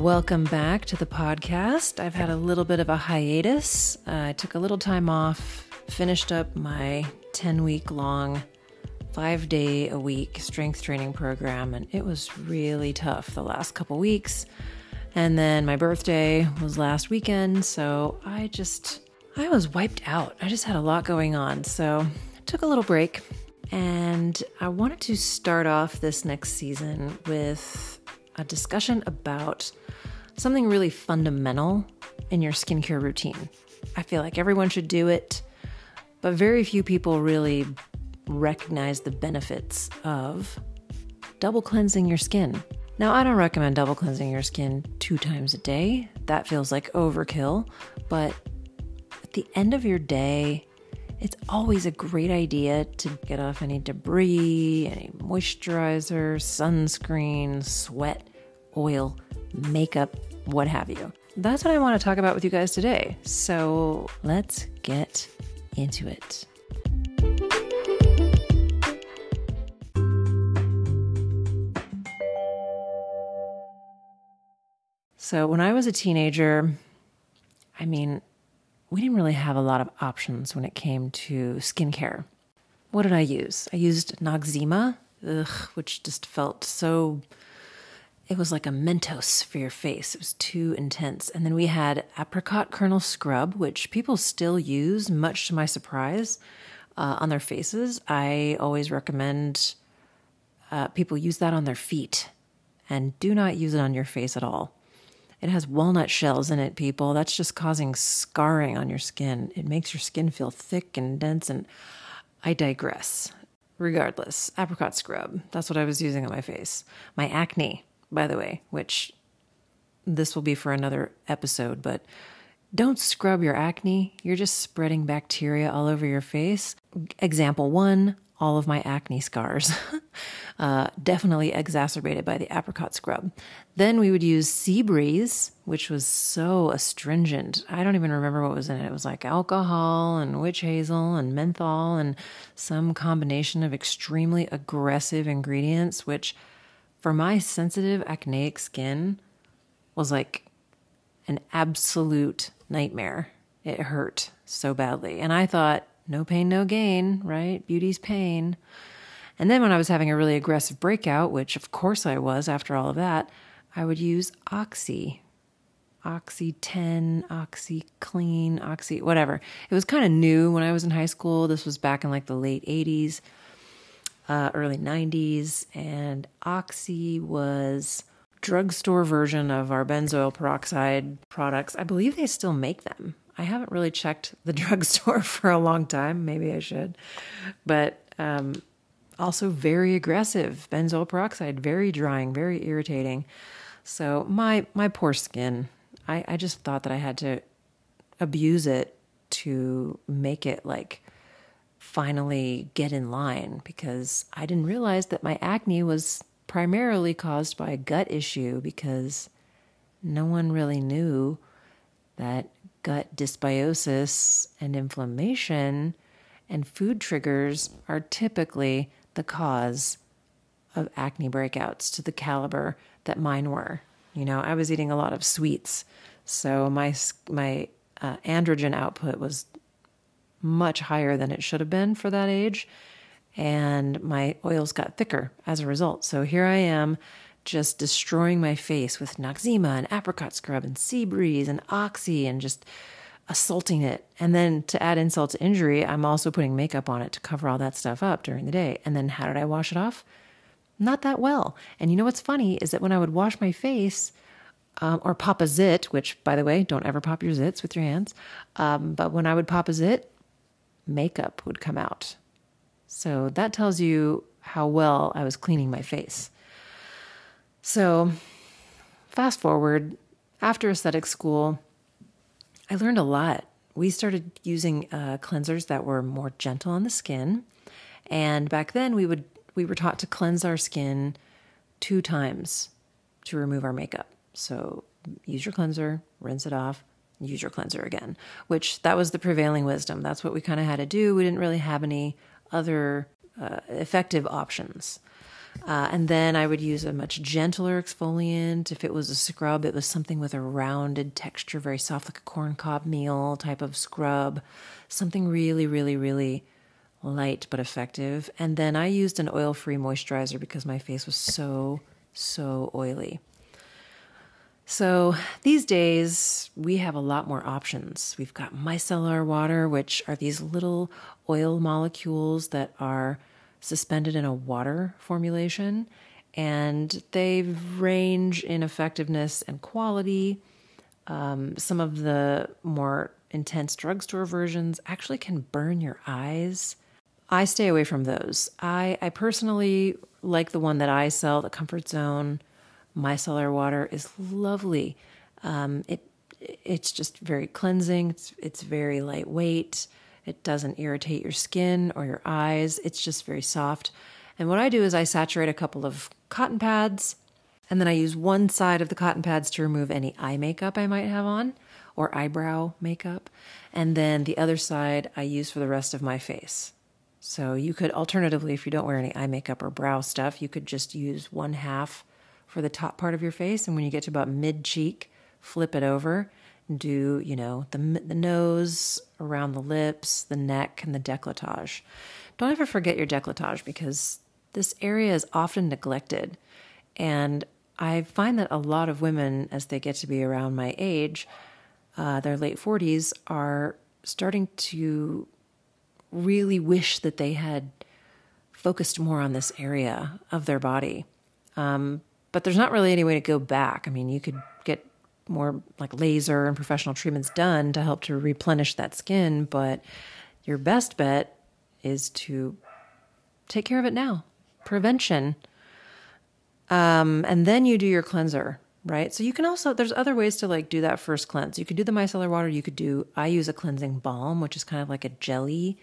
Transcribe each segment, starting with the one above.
Welcome back to the podcast. I've had a little bit of a hiatus. Uh, I took a little time off, finished up my 10 week long, five day a week strength training program, and it was really tough the last couple weeks. And then my birthday was last weekend, so I just, I was wiped out. I just had a lot going on. So I took a little break, and I wanted to start off this next season with a discussion about something really fundamental in your skincare routine. I feel like everyone should do it, but very few people really recognize the benefits of double cleansing your skin. Now, I don't recommend double cleansing your skin two times a day. That feels like overkill, but at the end of your day, it's always a great idea to get off any debris, any moisturizer, sunscreen, sweat, oil, makeup, what have you. That's what I want to talk about with you guys today. So let's get into it. So, when I was a teenager, I mean, we didn't really have a lot of options when it came to skincare. What did I use? I used Noxzema, ugh, which just felt so. It was like a Mentos for your face. It was too intense. And then we had apricot kernel scrub, which people still use, much to my surprise, uh, on their faces. I always recommend uh, people use that on their feet and do not use it on your face at all. It has walnut shells in it, people. That's just causing scarring on your skin. It makes your skin feel thick and dense, and I digress. Regardless, apricot scrub. That's what I was using on my face. My acne, by the way, which this will be for another episode, but don't scrub your acne. You're just spreading bacteria all over your face. Example one all of my acne scars, uh, definitely exacerbated by the apricot scrub. Then we would use Sea Breeze, which was so astringent. I don't even remember what was in it. It was like alcohol and witch hazel and menthol and some combination of extremely aggressive ingredients, which for my sensitive acneic skin was like an absolute nightmare. It hurt so badly. And I thought, no pain, no gain, right? Beauty's pain. And then when I was having a really aggressive breakout, which of course I was after all of that, I would use Oxy. Oxy 10, Oxy Clean, Oxy, whatever. It was kind of new when I was in high school. This was back in like the late 80s, uh, early 90s. And Oxy was drugstore version of our benzoyl peroxide products. I believe they still make them. I haven't really checked the drugstore for a long time. Maybe I should. But um, also very aggressive benzoyl peroxide, very drying, very irritating. So my my poor skin. I, I just thought that I had to abuse it to make it like finally get in line because I didn't realize that my acne was primarily caused by a gut issue because no one really knew that gut dysbiosis and inflammation and food triggers are typically the cause of acne breakouts to the caliber that mine were. You know, I was eating a lot of sweets, so my my uh, androgen output was much higher than it should have been for that age, and my oils got thicker as a result. So here I am just destroying my face with Noxzema and apricot scrub and sea breeze and oxy and just assaulting it. And then to add insult to injury, I'm also putting makeup on it to cover all that stuff up during the day. And then how did I wash it off? Not that well. And you know what's funny is that when I would wash my face, um, or pop a zit, which by the way, don't ever pop your zits with your hands. Um, but when I would pop a zit, makeup would come out. So that tells you how well I was cleaning my face. So, fast forward, after aesthetic school, I learned a lot. We started using uh, cleansers that were more gentle on the skin, and back then we would we were taught to cleanse our skin two times to remove our makeup. So use your cleanser, rinse it off, use your cleanser again. Which that was the prevailing wisdom. That's what we kind of had to do. We didn't really have any other uh, effective options. Uh, and then I would use a much gentler exfoliant. If it was a scrub, it was something with a rounded texture, very soft, like a corncob meal type of scrub. Something really, really, really light but effective. And then I used an oil free moisturizer because my face was so, so oily. So these days, we have a lot more options. We've got micellar water, which are these little oil molecules that are suspended in a water formulation, and they range in effectiveness and quality. Um, some of the more intense drugstore versions actually can burn your eyes. I stay away from those. I, I personally like the one that I sell, the Comfort Zone micellar water is lovely. Um, it it's just very cleansing. It's it's very lightweight. It doesn't irritate your skin or your eyes. It's just very soft. And what I do is I saturate a couple of cotton pads, and then I use one side of the cotton pads to remove any eye makeup I might have on or eyebrow makeup, and then the other side I use for the rest of my face. So you could alternatively, if you don't wear any eye makeup or brow stuff, you could just use one half for the top part of your face. And when you get to about mid cheek, flip it over do, you know, the, the nose, around the lips, the neck, and the decolletage. Don't ever forget your decolletage because this area is often neglected. And I find that a lot of women, as they get to be around my age, uh, their late 40s, are starting to really wish that they had focused more on this area of their body. Um, but there's not really any way to go back. I mean, you could get more like laser and professional treatments done to help to replenish that skin, but your best bet is to take care of it now. Prevention. Um, and then you do your cleanser, right? So you can also there's other ways to like do that first cleanse. You could do the micellar water, you could do I use a cleansing balm, which is kind of like a jelly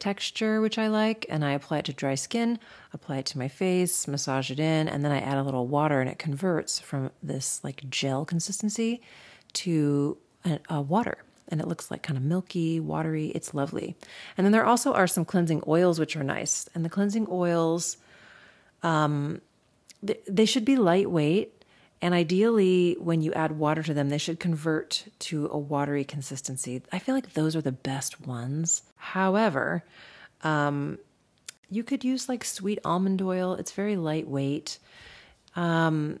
texture, which I like, and I apply it to dry skin, apply it to my face, massage it in, and then I add a little water and it converts from this like gel consistency to a, a water. And it looks like kind of milky, watery. It's lovely. And then there also are some cleansing oils, which are nice. And the cleansing oils, um, they, they should be lightweight and ideally, when you add water to them, they should convert to a watery consistency. I feel like those are the best ones. However, um, you could use like sweet almond oil, it's very lightweight. Um,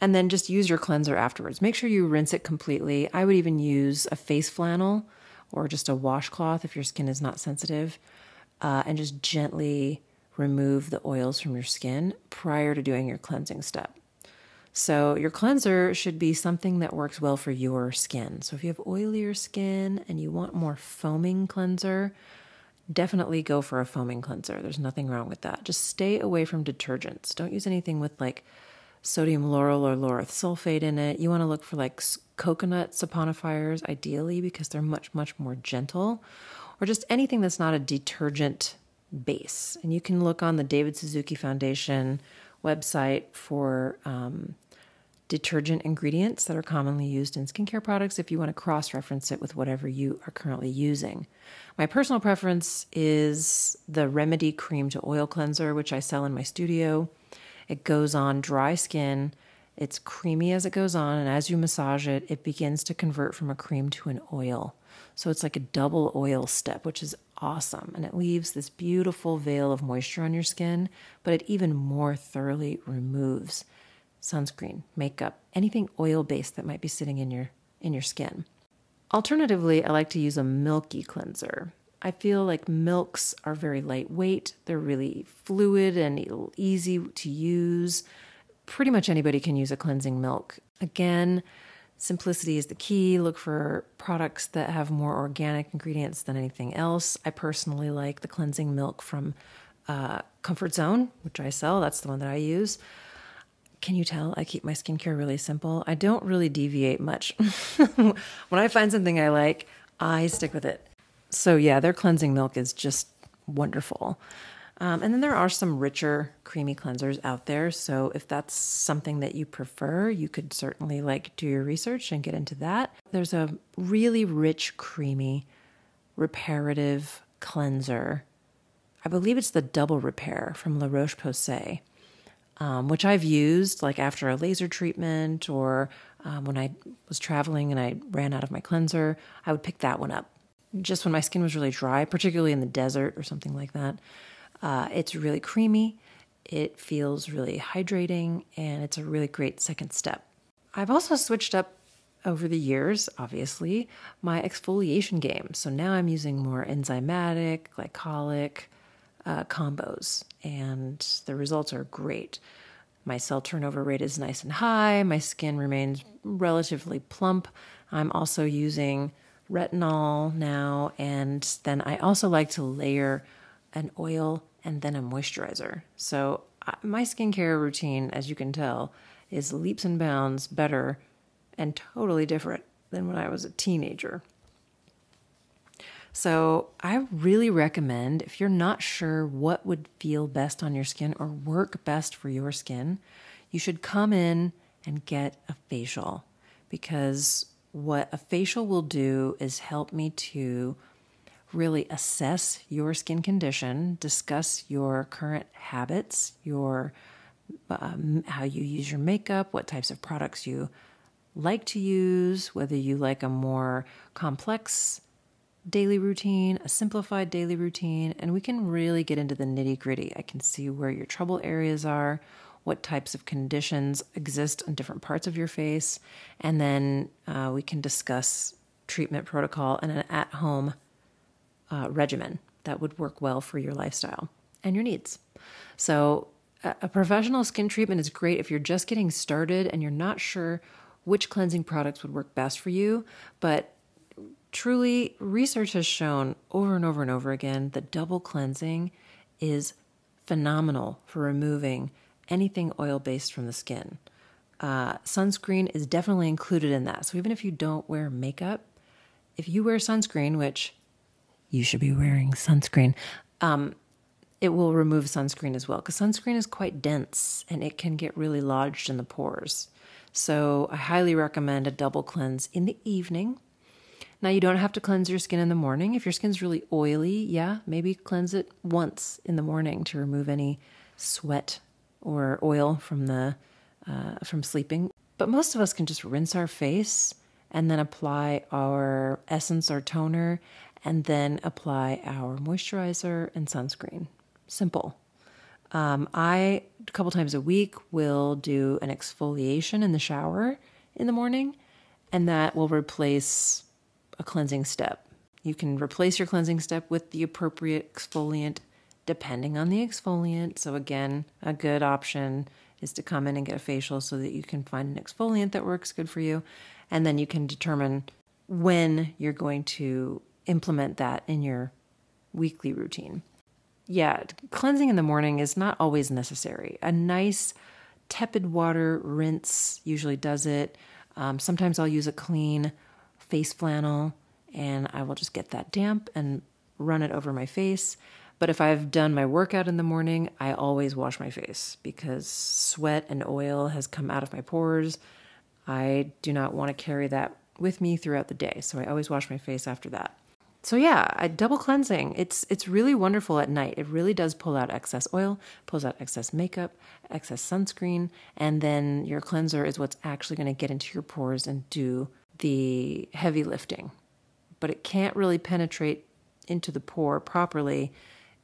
and then just use your cleanser afterwards. Make sure you rinse it completely. I would even use a face flannel or just a washcloth if your skin is not sensitive, uh, and just gently remove the oils from your skin prior to doing your cleansing step. So, your cleanser should be something that works well for your skin. So, if you have oilier skin and you want more foaming cleanser, definitely go for a foaming cleanser. There's nothing wrong with that. Just stay away from detergents. Don't use anything with like sodium lauryl or laureth sulfate in it. You want to look for like coconut saponifiers, ideally, because they're much, much more gentle, or just anything that's not a detergent base. And you can look on the David Suzuki Foundation website for um, detergent ingredients that are commonly used in skincare products if you want to cross reference it with whatever you are currently using. My personal preference is the Remedy Cream to Oil Cleanser, which I sell in my studio. It goes on dry skin. It's creamy as it goes on, and as you massage it, it begins to convert from a cream to an oil. So it's like a double oil step, which is awesome. And it leaves this beautiful veil of moisture on your skin, but it even more thoroughly removes sunscreen, makeup, anything oil based that might be sitting in your in your skin. Alternatively, I like to use a milky cleanser. I feel like milks are very lightweight, they're really fluid and easy to use. Pretty much anybody can use a cleansing milk. Again, simplicity is the key. Look for products that have more organic ingredients than anything else. I personally like the cleansing milk from uh, Comfort Zone, which I sell. That's the one that I use. Can you tell I keep my skincare really simple? I don't really deviate much. when I find something I like, I stick with it. So, yeah, their cleansing milk is just wonderful. Um, and then there are some richer, creamy cleansers out there. So, if that's something that you prefer, you could certainly like do your research and get into that. There's a really rich, creamy, reparative cleanser. I believe it's the double repair from La Roche Posay um, which I've used like after a laser treatment or um, when I was traveling and I ran out of my cleanser. I would pick that one up just when my skin was really dry, particularly in the desert or something like that. Uh, it's really creamy, it feels really hydrating, and it's a really great second step. I've also switched up over the years, obviously, my exfoliation game. So now I'm using more enzymatic, glycolic uh, combos, and the results are great. My cell turnover rate is nice and high. My skin remains relatively plump. I'm also using retinol now, and then I also like to layer an oil and then a moisturizer. So uh, my skincare routine, as you can tell, is leaps and bounds better and totally different than when I was a teenager. So, I really recommend if you're not sure what would feel best on your skin or work best for your skin, you should come in and get a facial. Because what a facial will do is help me to really assess your skin condition, discuss your current habits, your um, how you use your makeup, what types of products you like to use, whether you like a more complex daily routine, a simplified daily routine, and we can really get into the nitty gritty. I can see where your trouble areas are, what types of conditions exist on different parts of your face, and then uh, we can discuss treatment protocol and an at home uh, regimen that would work well for your lifestyle and your needs. So, a professional skin treatment is great if you're just getting started and you're not sure which cleansing products would work best for you. But truly, research has shown over and over and over again that double cleansing is phenomenal for removing anything oil based from the skin. Uh, sunscreen is definitely included in that. So even if you don't wear makeup, if you wear sunscreen, which you should be wearing sunscreen, um, it will remove sunscreen as well because sunscreen is quite dense and it can get really lodged in the pores. So I highly recommend a double cleanse in the evening. Now, you don't have to cleanse your skin in the morning. If your skin's really oily, yeah, maybe cleanse it once in the morning to remove any sweat or oil from the uh, from sleeping. But most of us can just rinse our face and then apply our essence or toner and then apply our moisturizer and sunscreen. Simple. Um, I, a couple times a week, will do an exfoliation in the shower in the morning, and that will replace a cleansing step. You can replace your cleansing step with the appropriate exfoliant depending on the exfoliant. So, again, a good option is to come in and get a facial so that you can find an exfoliant that works good for you. And then you can determine when you're going to implement that in your weekly routine. Yeah, cleansing in the morning is not always necessary. A nice tepid water rinse usually does it. Um, sometimes I'll use a clean face flannel and I will just get that damp and run it over my face. But if I've done my workout in the morning, I always wash my face because sweat and oil has come out of my pores. I do not want to carry that with me throughout the day, so I always wash my face after that. So yeah, I, double cleansing. It's it's really wonderful at night. It really does pull out excess oil, pulls out excess makeup, excess sunscreen, and then your cleanser is what's actually going to get into your pores and do the heavy lifting. But it can't really penetrate into the pore properly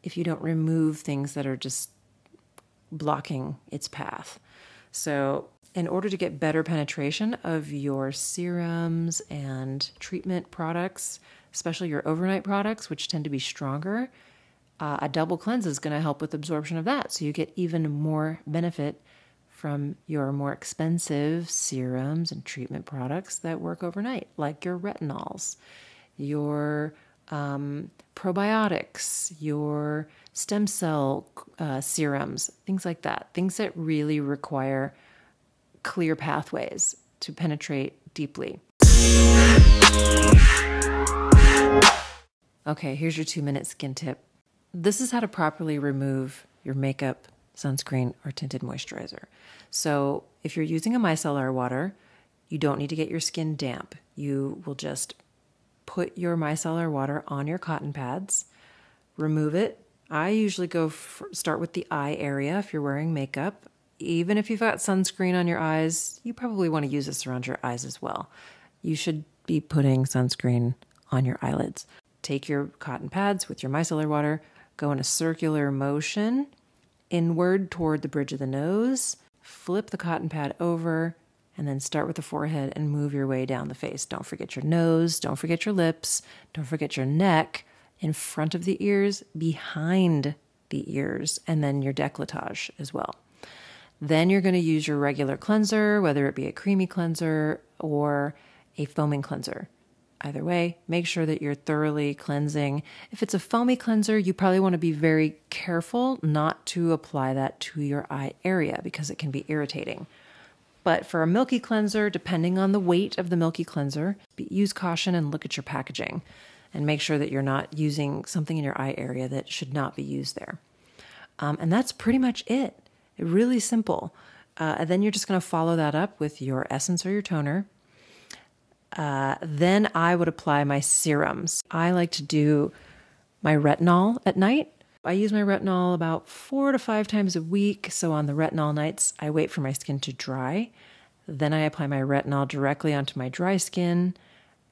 if you don't remove things that are just blocking its path. So, in order to get better penetration of your serums and treatment products, especially your overnight products, which tend to be stronger, uh, a double cleanse is going to help with absorption of that. So, you get even more benefit from your more expensive serums and treatment products that work overnight, like your retinols, your um, probiotics, your stem cell uh, serums, things like that, things that really require clear pathways to penetrate deeply. Okay, here's your two minute skin tip. This is how to properly remove your makeup, sunscreen, or tinted moisturizer. So, if you're using a micellar water, you don't need to get your skin damp. You will just put your micellar water on your cotton pads, remove it. I usually go start with the eye area if you're wearing makeup. even if you've got sunscreen on your eyes, you probably want to use this around your eyes as well. You should be putting sunscreen on your eyelids. Take your cotton pads with your micellar water, go in a circular motion inward toward the bridge of the nose, flip the cotton pad over, and then start with the forehead and move your way down the face. Don't forget your nose, don't forget your lips, don't forget your neck, in front of the ears, behind the ears, and then your decolletage as well. Then you're going to use your regular cleanser, whether it be a creamy cleanser or a foaming cleanser. Either way, make sure that you're thoroughly cleansing. If it's a foamy cleanser, you probably want to be very careful not to apply that to your eye area because it can be irritating. But for a milky cleanser, depending on the weight of the milky cleanser, use caution and look at your packaging and make sure that you're not using something in your eye area that should not be used there. Um, and that's pretty much it. Really simple. Uh, and then you're just going to follow that up with your essence or your toner. Uh, then I would apply my serums. I like to do my retinol at night. I use my retinol about four to five times a week. So on the retinol nights, I wait for my skin to dry. Then I apply my retinol directly onto my dry skin.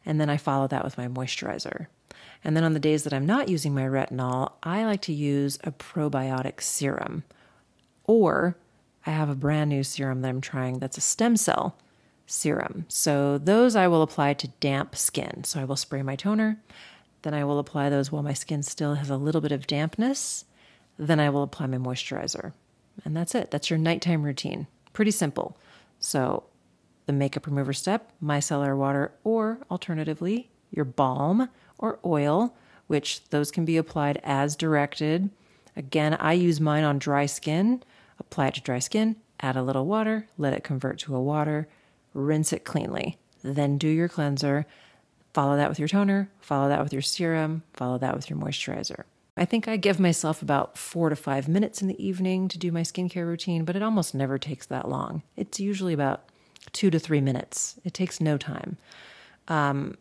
And then I follow that with my moisturizer. And then on the days that I'm not using my retinol, I like to use a probiotic serum. Or I have a brand new serum that I'm trying that's a stem cell serum. So those I will apply to damp skin. So I will spray my toner, then I will apply those while my skin still has a little bit of dampness. Then I will apply my moisturizer. And that's it. That's your nighttime routine. Pretty simple. So the makeup remover step, micellar water, or alternatively, your balm or oil, which those can be applied as directed. Again, I use mine on dry skin. Apply it to dry skin, add a little water, let it convert to a water, rinse it cleanly. Then do your cleanser. Follow that with your toner, follow that with your serum, follow that with your moisturizer. I think I give myself about four to five minutes in the evening to do my skincare routine, but it almost never takes that long. It's usually about two to three minutes. It takes no time. Um,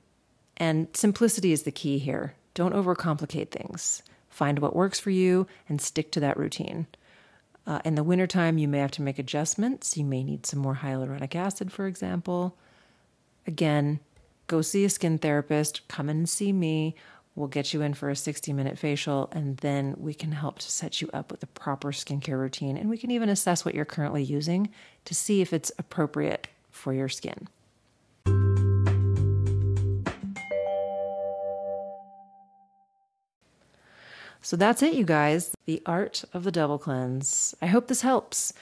and simplicity is the key here. Don't overcomplicate things. Find what works for you and stick to that routine. Uh, in the wintertime, you may have to make adjustments. You may need some more hyaluronic acid, for example. Again, go see a skin therapist, come and see me. We'll get you in for a 60 minute facial, and then we can help to set you up with a proper skincare routine. And we can even assess what you're currently using to see if it's appropriate for your skin. So that's it, you guys. The art of the double cleanse. I hope this helps.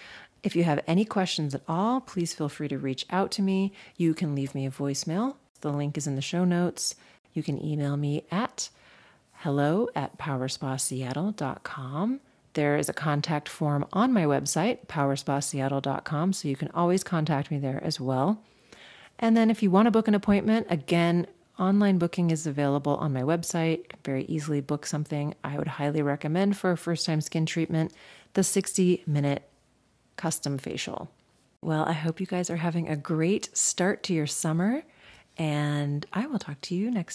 If you have any questions at all, please feel free to reach out to me. You can leave me a voicemail. The link is in the show notes. You can email me at hello at powerspaseattle.com. There is a contact form on my website, powerspaseattle.com, so you can always contact me there as well. And then if you want to book an appointment, again, Online booking is available on my website. Very easily book something. I would highly recommend for a first time skin treatment the 60 minute custom facial. Well, I hope you guys are having a great start to your summer, and I will talk to you next